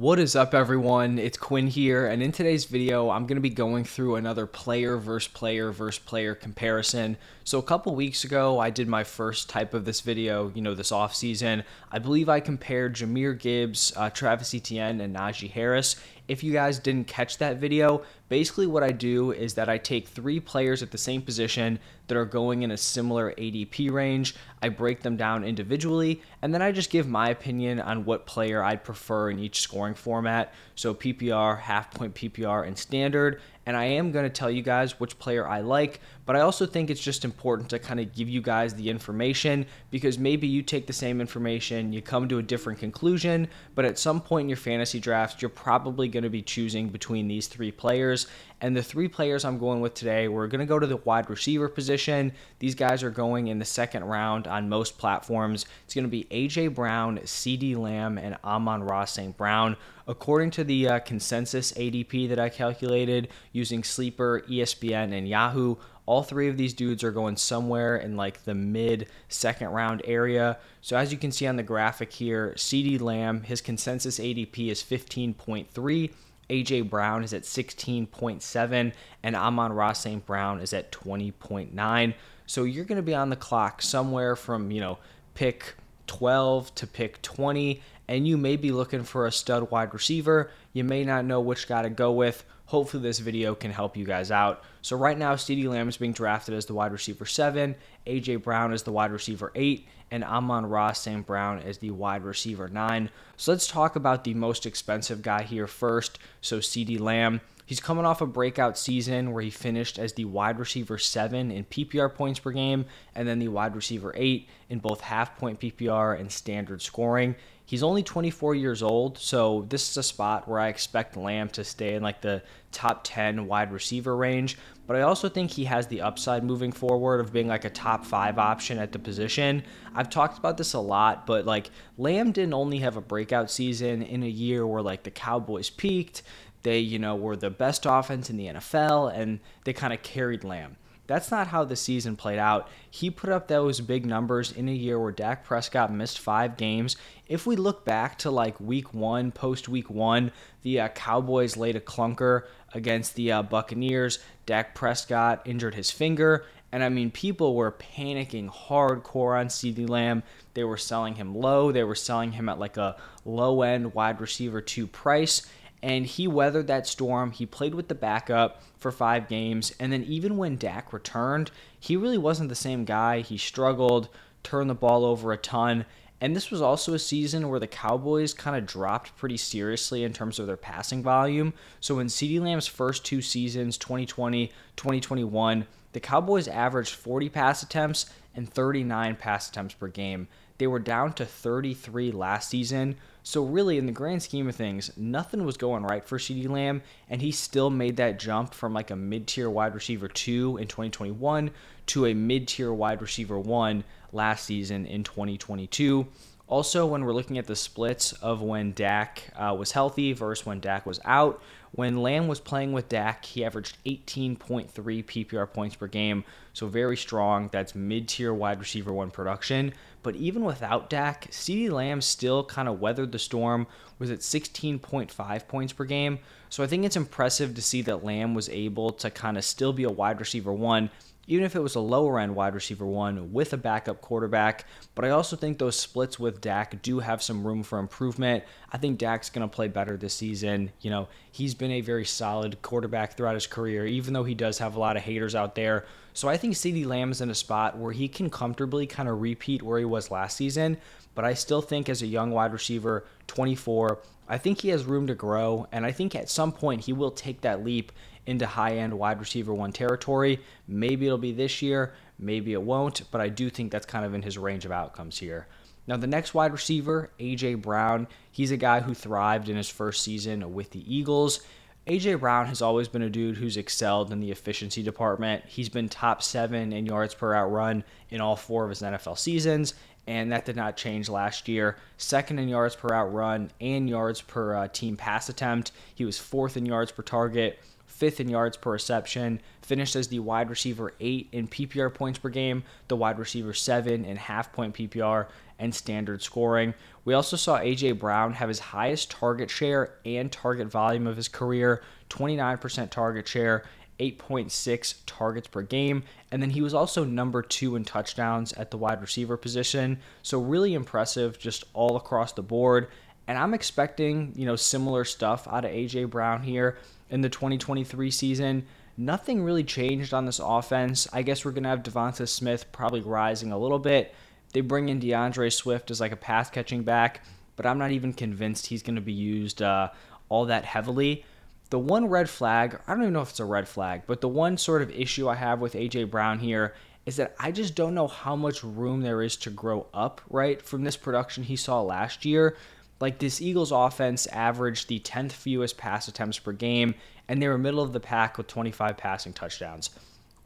What is up, everyone? It's Quinn here, and in today's video, I'm going to be going through another player versus player versus player comparison. So, a couple weeks ago, I did my first type of this video, you know, this off season. I believe I compared Jahmyr Gibbs, uh, Travis Etienne, and Najee Harris. If you guys didn't catch that video, basically what I do is that I take three players at the same position that are going in a similar ADP range. I break them down individually, and then I just give my opinion on what player I'd prefer in each scoring format. So PPR, half point PPR, and standard and I am going to tell you guys which player I like, but I also think it's just important to kind of give you guys the information because maybe you take the same information, you come to a different conclusion, but at some point in your fantasy drafts, you're probably going to be choosing between these three players. And the three players I'm going with today, we're going to go to the wide receiver position. These guys are going in the second round on most platforms. It's going to be AJ Brown, CeeDee Lamb, and Amon-Ra St. Brown. According to the uh, consensus ADP that I calculated using Sleeper, ESPN, and Yahoo, all three of these dudes are going somewhere in like the mid second round area. So as you can see on the graphic here, CeeDee Lamb, his consensus ADP is 15.3. AJ Brown is at 16.7 and Amon-Ra St. Brown is at 20.9. So you're going to be on the clock somewhere from, you know, pick 12 to pick 20 and you may be looking for a stud wide receiver. You may not know which guy to go with. Hopefully, this video can help you guys out. So, right now, CeeDee Lamb is being drafted as the wide receiver 7, AJ Brown is the wide receiver 8, and Amon-Ra St. Brown is the wide receiver 9. So, let's talk about the most expensive guy here first. So, CeeDee Lamb. He's coming off a breakout season where he finished as the wide receiver 7 in PPR points per game and then the wide receiver 8 in both half point PPR and standard scoring. He's only 24 years old, so this is a spot where I expect Lamb to stay in like the top 10 wide receiver range. But I also think he has the upside moving forward of being like a top five option at the position. I've talked about this a lot, but like Lamb didn't only have a breakout season in a year where like the Cowboys peaked. They, you know, were the best offense in the NFL and they kind of carried Lamb. That's not how the season played out. He put up those big numbers in a year where Dak Prescott missed five games. If we look back to like week one, post week one, the uh, Cowboys laid a clunker against the uh, Buccaneers. Dak Prescott injured his finger. And I mean, people were panicking hardcore on CeeDee Lamb. They were selling him low. They were selling him at like a low end wide receiver two price and he weathered that storm. He played with the backup for five games, and then even when Dak returned, he really wasn't the same guy. He struggled, turned the ball over a ton, and this was also a season where the Cowboys kind of dropped pretty seriously in terms of their passing volume. So in CeeDee Lamb's first two seasons, 2020, 2021, the Cowboys averaged 40 pass attempts and 39 pass attempts per game. They were down to 33 last season. So, really, in the grand scheme of things, nothing was going right for CeeDee Lamb, and he still made that jump from like a mid tier wide receiver two in 2021 to a mid tier wide receiver one last season in 2022. Also, when we're looking at the splits of when Dak uh, was healthy versus when Dak was out, when Lamb was playing with Dak, he averaged 18.3 PPR points per game, so very strong. That's mid tier wide receiver one production. But even without Dak, CeeDee Lamb still kind of weathered the storm, was at 16.5 points per game. So I think it's impressive to see that Lamb was able to kind of still be a wide receiver one even if it was a lower end wide receiver one with a backup quarterback. But I also think those splits with Dak do have some room for improvement. I think Dak's going to play better this season. You know, he's been a very solid quarterback throughout his career, even though he does have a lot of haters out there. So I think CeeDee Lamb is in a spot where he can comfortably kind of repeat where he was last season. But I still think as a young wide receiver, 24, I think he has room to grow. And I think at some point he will take that leap into high end wide receiver one territory. Maybe it'll be this year, maybe it won't, but I do think that's kind of in his range of outcomes here. Now, the next wide receiver, A.J. Brown, he's a guy who thrived in his first season with the Eagles. AJ Brown has always been a dude who's excelled in the efficiency department. He's been top seven in yards per route run in all four of his NFL seasons, and that did not change last year. Second in yards per route run and yards per uh, team pass attempt. He was fourth in yards per target, fifth in yards per reception, finished as the wide receiver eight in PPR points per game, the wide receiver seven in half point PPR, and standard scoring. We also saw A.J. Brown have his highest target share and target volume of his career 29% target share 8.6 targets per game. And then he was also number two in touchdowns at the wide receiver position. So, really impressive just all across the board. And I'm expecting, you know, similar stuff out of AJ Brown here in the 2023 season. Nothing really changed on this offense. I guess we're going to have Devonta Smith probably rising a little bit. They bring in D'Andre Swift as like a pass catching back, but I'm not even convinced he's going to be used uh, all that heavily. The one red flag, I don't even know if it's a red flag, but the one sort of issue I have with AJ Brown here is that I just don't know how much room there is to grow up, right, from this production he saw last year. Like this Eagles offense averaged the 10th fewest pass attempts per game, and they were middle of the pack with 25 passing touchdowns.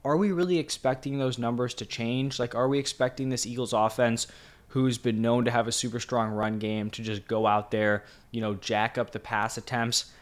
Are we really expecting those numbers to change? Like, are we expecting this Eagles offense, who's been known to have a super strong run game, to just go out there, you know, jack up the pass attempts?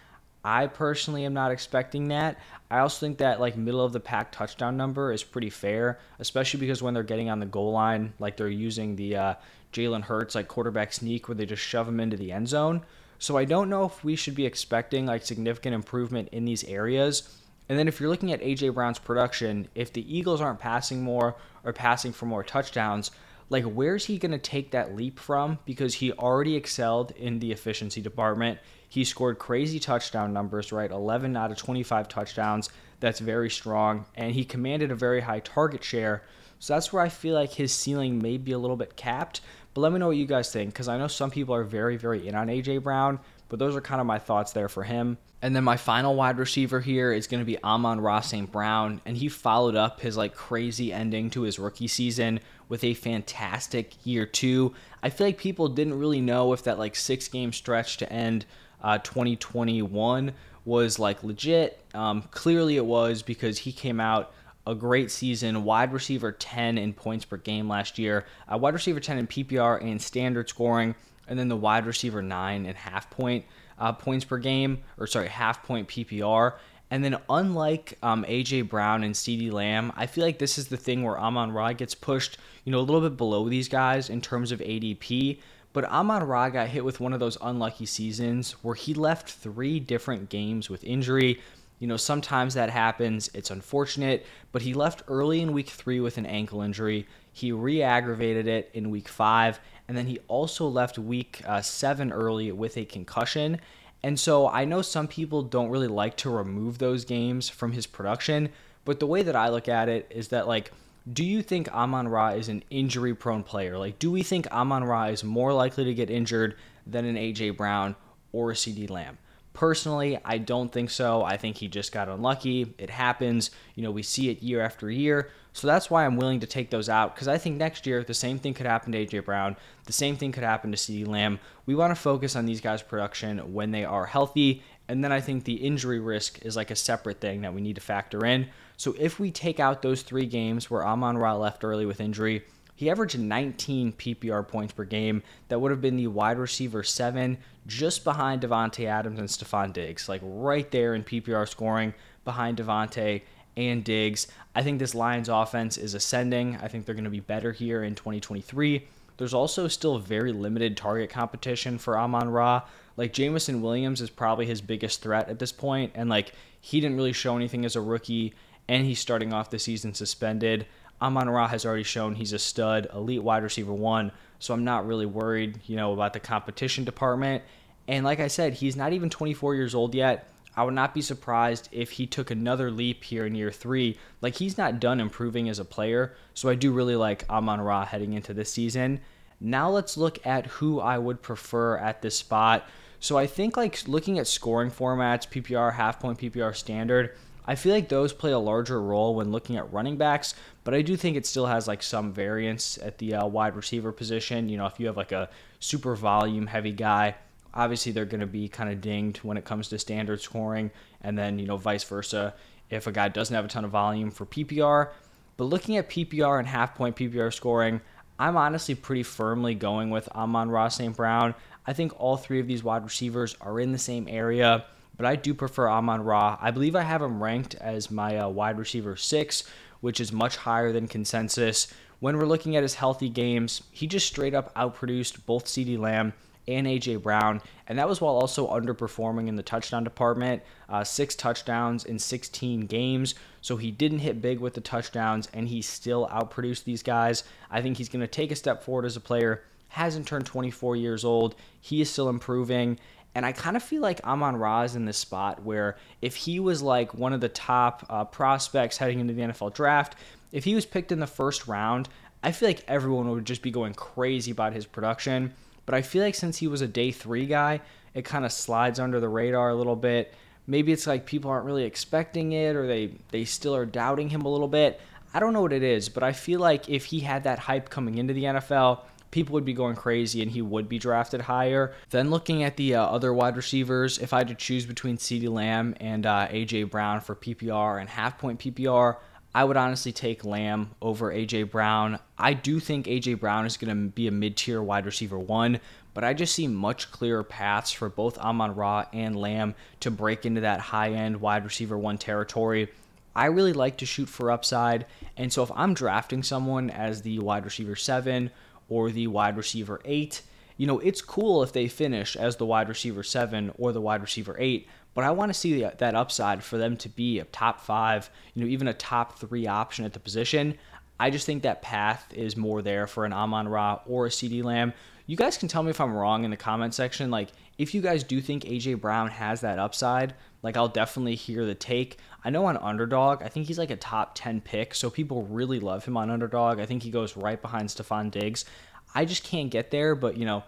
I personally am not expecting that. I also think that like middle of the pack touchdown number is pretty fair, especially because when they're getting on the goal line, like they're using the uh, Jalen Hurts like quarterback sneak where they just shove him into the end zone. So I don't know if we should be expecting like significant improvement in these areas. And then if you're looking at AJ Brown's production, if the Eagles aren't passing more or passing for more touchdowns, like where's he going to take that leap from because he already excelled in the efficiency department he scored crazy touchdown numbers, right? 11 out of 25 touchdowns. That's very strong. And he commanded a very high target share. So that's where I feel like his ceiling may be a little bit capped. But let me know what you guys think because I know some people are very, very in on AJ Brown, but those are kind of my thoughts there for him. And then my final wide receiver here is going to be Amon-Ra St. Brown, and he followed up his like crazy ending to his rookie season with a fantastic year two. I feel like people didn't really know if that like six game stretch to end uh, 2021 was like legit. Um, clearly, it was because he came out a great season, wide receiver 10 in points per game last year, uh, wide receiver 10 in PPR and standard scoring, and then the wide receiver 9 and half point uh, points per game, or sorry, half point PPR. And then, unlike um, AJ Brown and CeeDee Lamb, I feel like this is the thing where Amon Ra gets pushed, you know, a little bit below these guys in terms of ADP. But Amon Ra got hit with one of those unlucky seasons where he left three different games with injury. You know, sometimes that happens. It's unfortunate, but he left early in week three with an ankle injury. He re aggravated it in week five, and then he also left week uh, seven early with a concussion. And so I know some people don't really like to remove those games from his production, but the way that I look at it is that, like, do you think Amon Ra is an injury prone player? Like, do we think Amon Ra is more likely to get injured than an AJ Brown or a CeeDee Lamb? Personally, I don't think so. I think he just got unlucky. It happens. You know, we see it year after year. So that's why I'm willing to take those out because I think next year the same thing could happen to AJ Brown. The same thing could happen to CeeDee Lamb. We want to focus on these guys' production when they are healthy. And then I think the injury risk is like a separate thing that we need to factor in. So if we take out those three games where Amon Ra left early with injury, he averaged 19 PPR points per game. That would have been the wide receiver seven, just behind Davante Adams and Stefon Diggs, like right there in PPR scoring behind Davante and Diggs. I think this Lions offense is ascending. I think they're going to be better here in 2023. There's also still very limited target competition for Amon Ra. Like Jameson Williams is probably his biggest threat at this point, and like he didn't really show anything as a rookie and he's starting off the season suspended. Amon Ra has already shown he's a stud, elite wide receiver one, so I'm not really worried, you know, about the competition department. And like I said, he's not even 24 years old yet. I would not be surprised if he took another leap here in year three. Like he's not done improving as a player, so I do really like Amon Ra heading into this season. Now let's look at who I would prefer at this spot. So I think like looking at scoring formats, PPR, half point PPR standard, I feel like those play a larger role when looking at running backs, but I do think it still has like some variance at the uh, wide receiver position. You know, if you have like a super volume heavy guy, obviously they're going to be kind of dinged when it comes to standard scoring, and then, you know, vice versa if a guy doesn't have a ton of volume for PPR. But looking at PPR and half point PPR scoring, I'm honestly pretty firmly going with Amon-Ra St. Brown. I think all three of these wide receivers are in the same area but I do prefer Amon Ra. I believe I have him ranked as my uh, wide receiver six, which is much higher than consensus. when we're looking at his healthy games, he just straight up outproduced both CeeDee Lamb and AJ Brown, and that was while also underperforming in the touchdown department. Uh, six touchdowns in 16 games, so he didn't hit big with the touchdowns, and he still outproduced these guys. I think he's going to take a step forward as a player. Hasn't turned 24 years old. He is still improving. And I kind of feel like Amon Ra is in this spot where if he was like one of the top uh, prospects heading into the NFL draft, if he was picked in the first round, I feel like everyone would just be going crazy about his production. But I feel like since he was a day three guy, it kind of slides under the radar a little bit. Maybe it's like people aren't really expecting it or they, they still are doubting him a little bit. I don't know what it is, but I feel like if he had that hype coming into the NFL, people would be going crazy and he would be drafted higher. Then looking at the uh, other wide receivers, if I had to choose between CeeDee Lamb and uh, AJ Brown for PPR and half point PPR, I would honestly take Lamb over AJ Brown. I do think AJ Brown is going to be a mid tier wide receiver one, but I just see much clearer paths for both Amon Ra and Lamb to break into that high end wide receiver one territory. I really like to shoot for upside, and so if I'm drafting someone as the wide receiver seven or the wide receiver eight, you know, it's cool if they finish as the wide receiver seven or the wide receiver eight, but I want to see that upside for them to be a top five, you know, even a top three option at the position. I just think that path is more there for an Amon Ra or a CeeDee Lamb. You guys can tell me if I'm wrong in the comment section. Like, if you guys do think AJ Brown has that upside, like, I'll definitely hear the take. I know on Underdog, I think he's like a top 10 pick, so people really love him on Underdog. I think he goes right behind Stefon Diggs. I just can't get there, but, you know,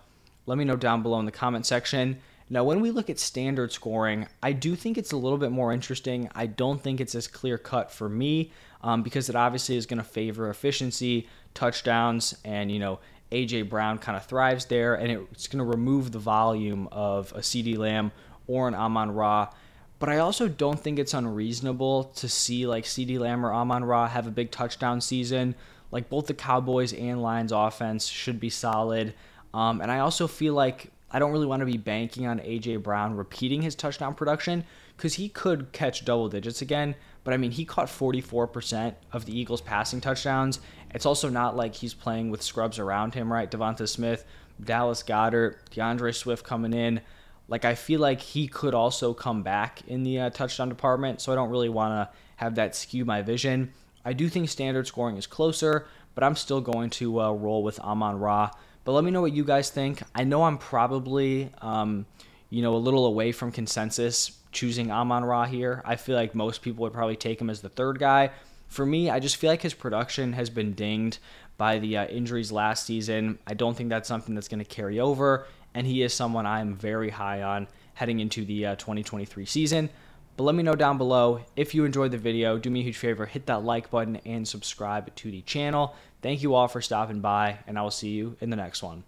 let me know down below in the comment section. Now, when we look at standard scoring, I do think it's a little bit more interesting. I don't think it's as clear cut for me um, because it obviously is going to favor efficiency, touchdowns, and, you know, AJ Brown kind of thrives there, and it's going to remove the volume of a CeeDee Lamb or an Amon Ra. But I also don't think it's unreasonable to see like CeeDee Lamb or Amon Ra have a big touchdown season. Like both the Cowboys and Lions offense should be solid. Um, and I also feel like I don't really want to be banking on AJ Brown repeating his touchdown production because he could catch double digits again. But I mean, he caught 44% of the Eagles' passing touchdowns. It's also not like he's playing with scrubs around him, right? Devonta Smith, Dallas Goedert, D'Andre Swift coming in. Like, I feel like he could also come back in the uh, touchdown department. So I don't really want to have that skew my vision. I do think standard scoring is closer, but I'm still going to uh, roll with Amon Ra. But let me know what you guys think. I know I'm probably, um, you know, a little away from consensus choosing Amon Ra here. I feel like most people would probably take him as the third guy. For me, I just feel like his production has been dinged by the uh, injuries last season. I don't think that's something that's going to carry over, and he is someone I'm very high on heading into the uh, 2023 season. But let me know down below if you enjoyed the video. Do me a huge favor, hit that like button and subscribe to the channel. Thank you all for stopping by, and I will see you in the next one.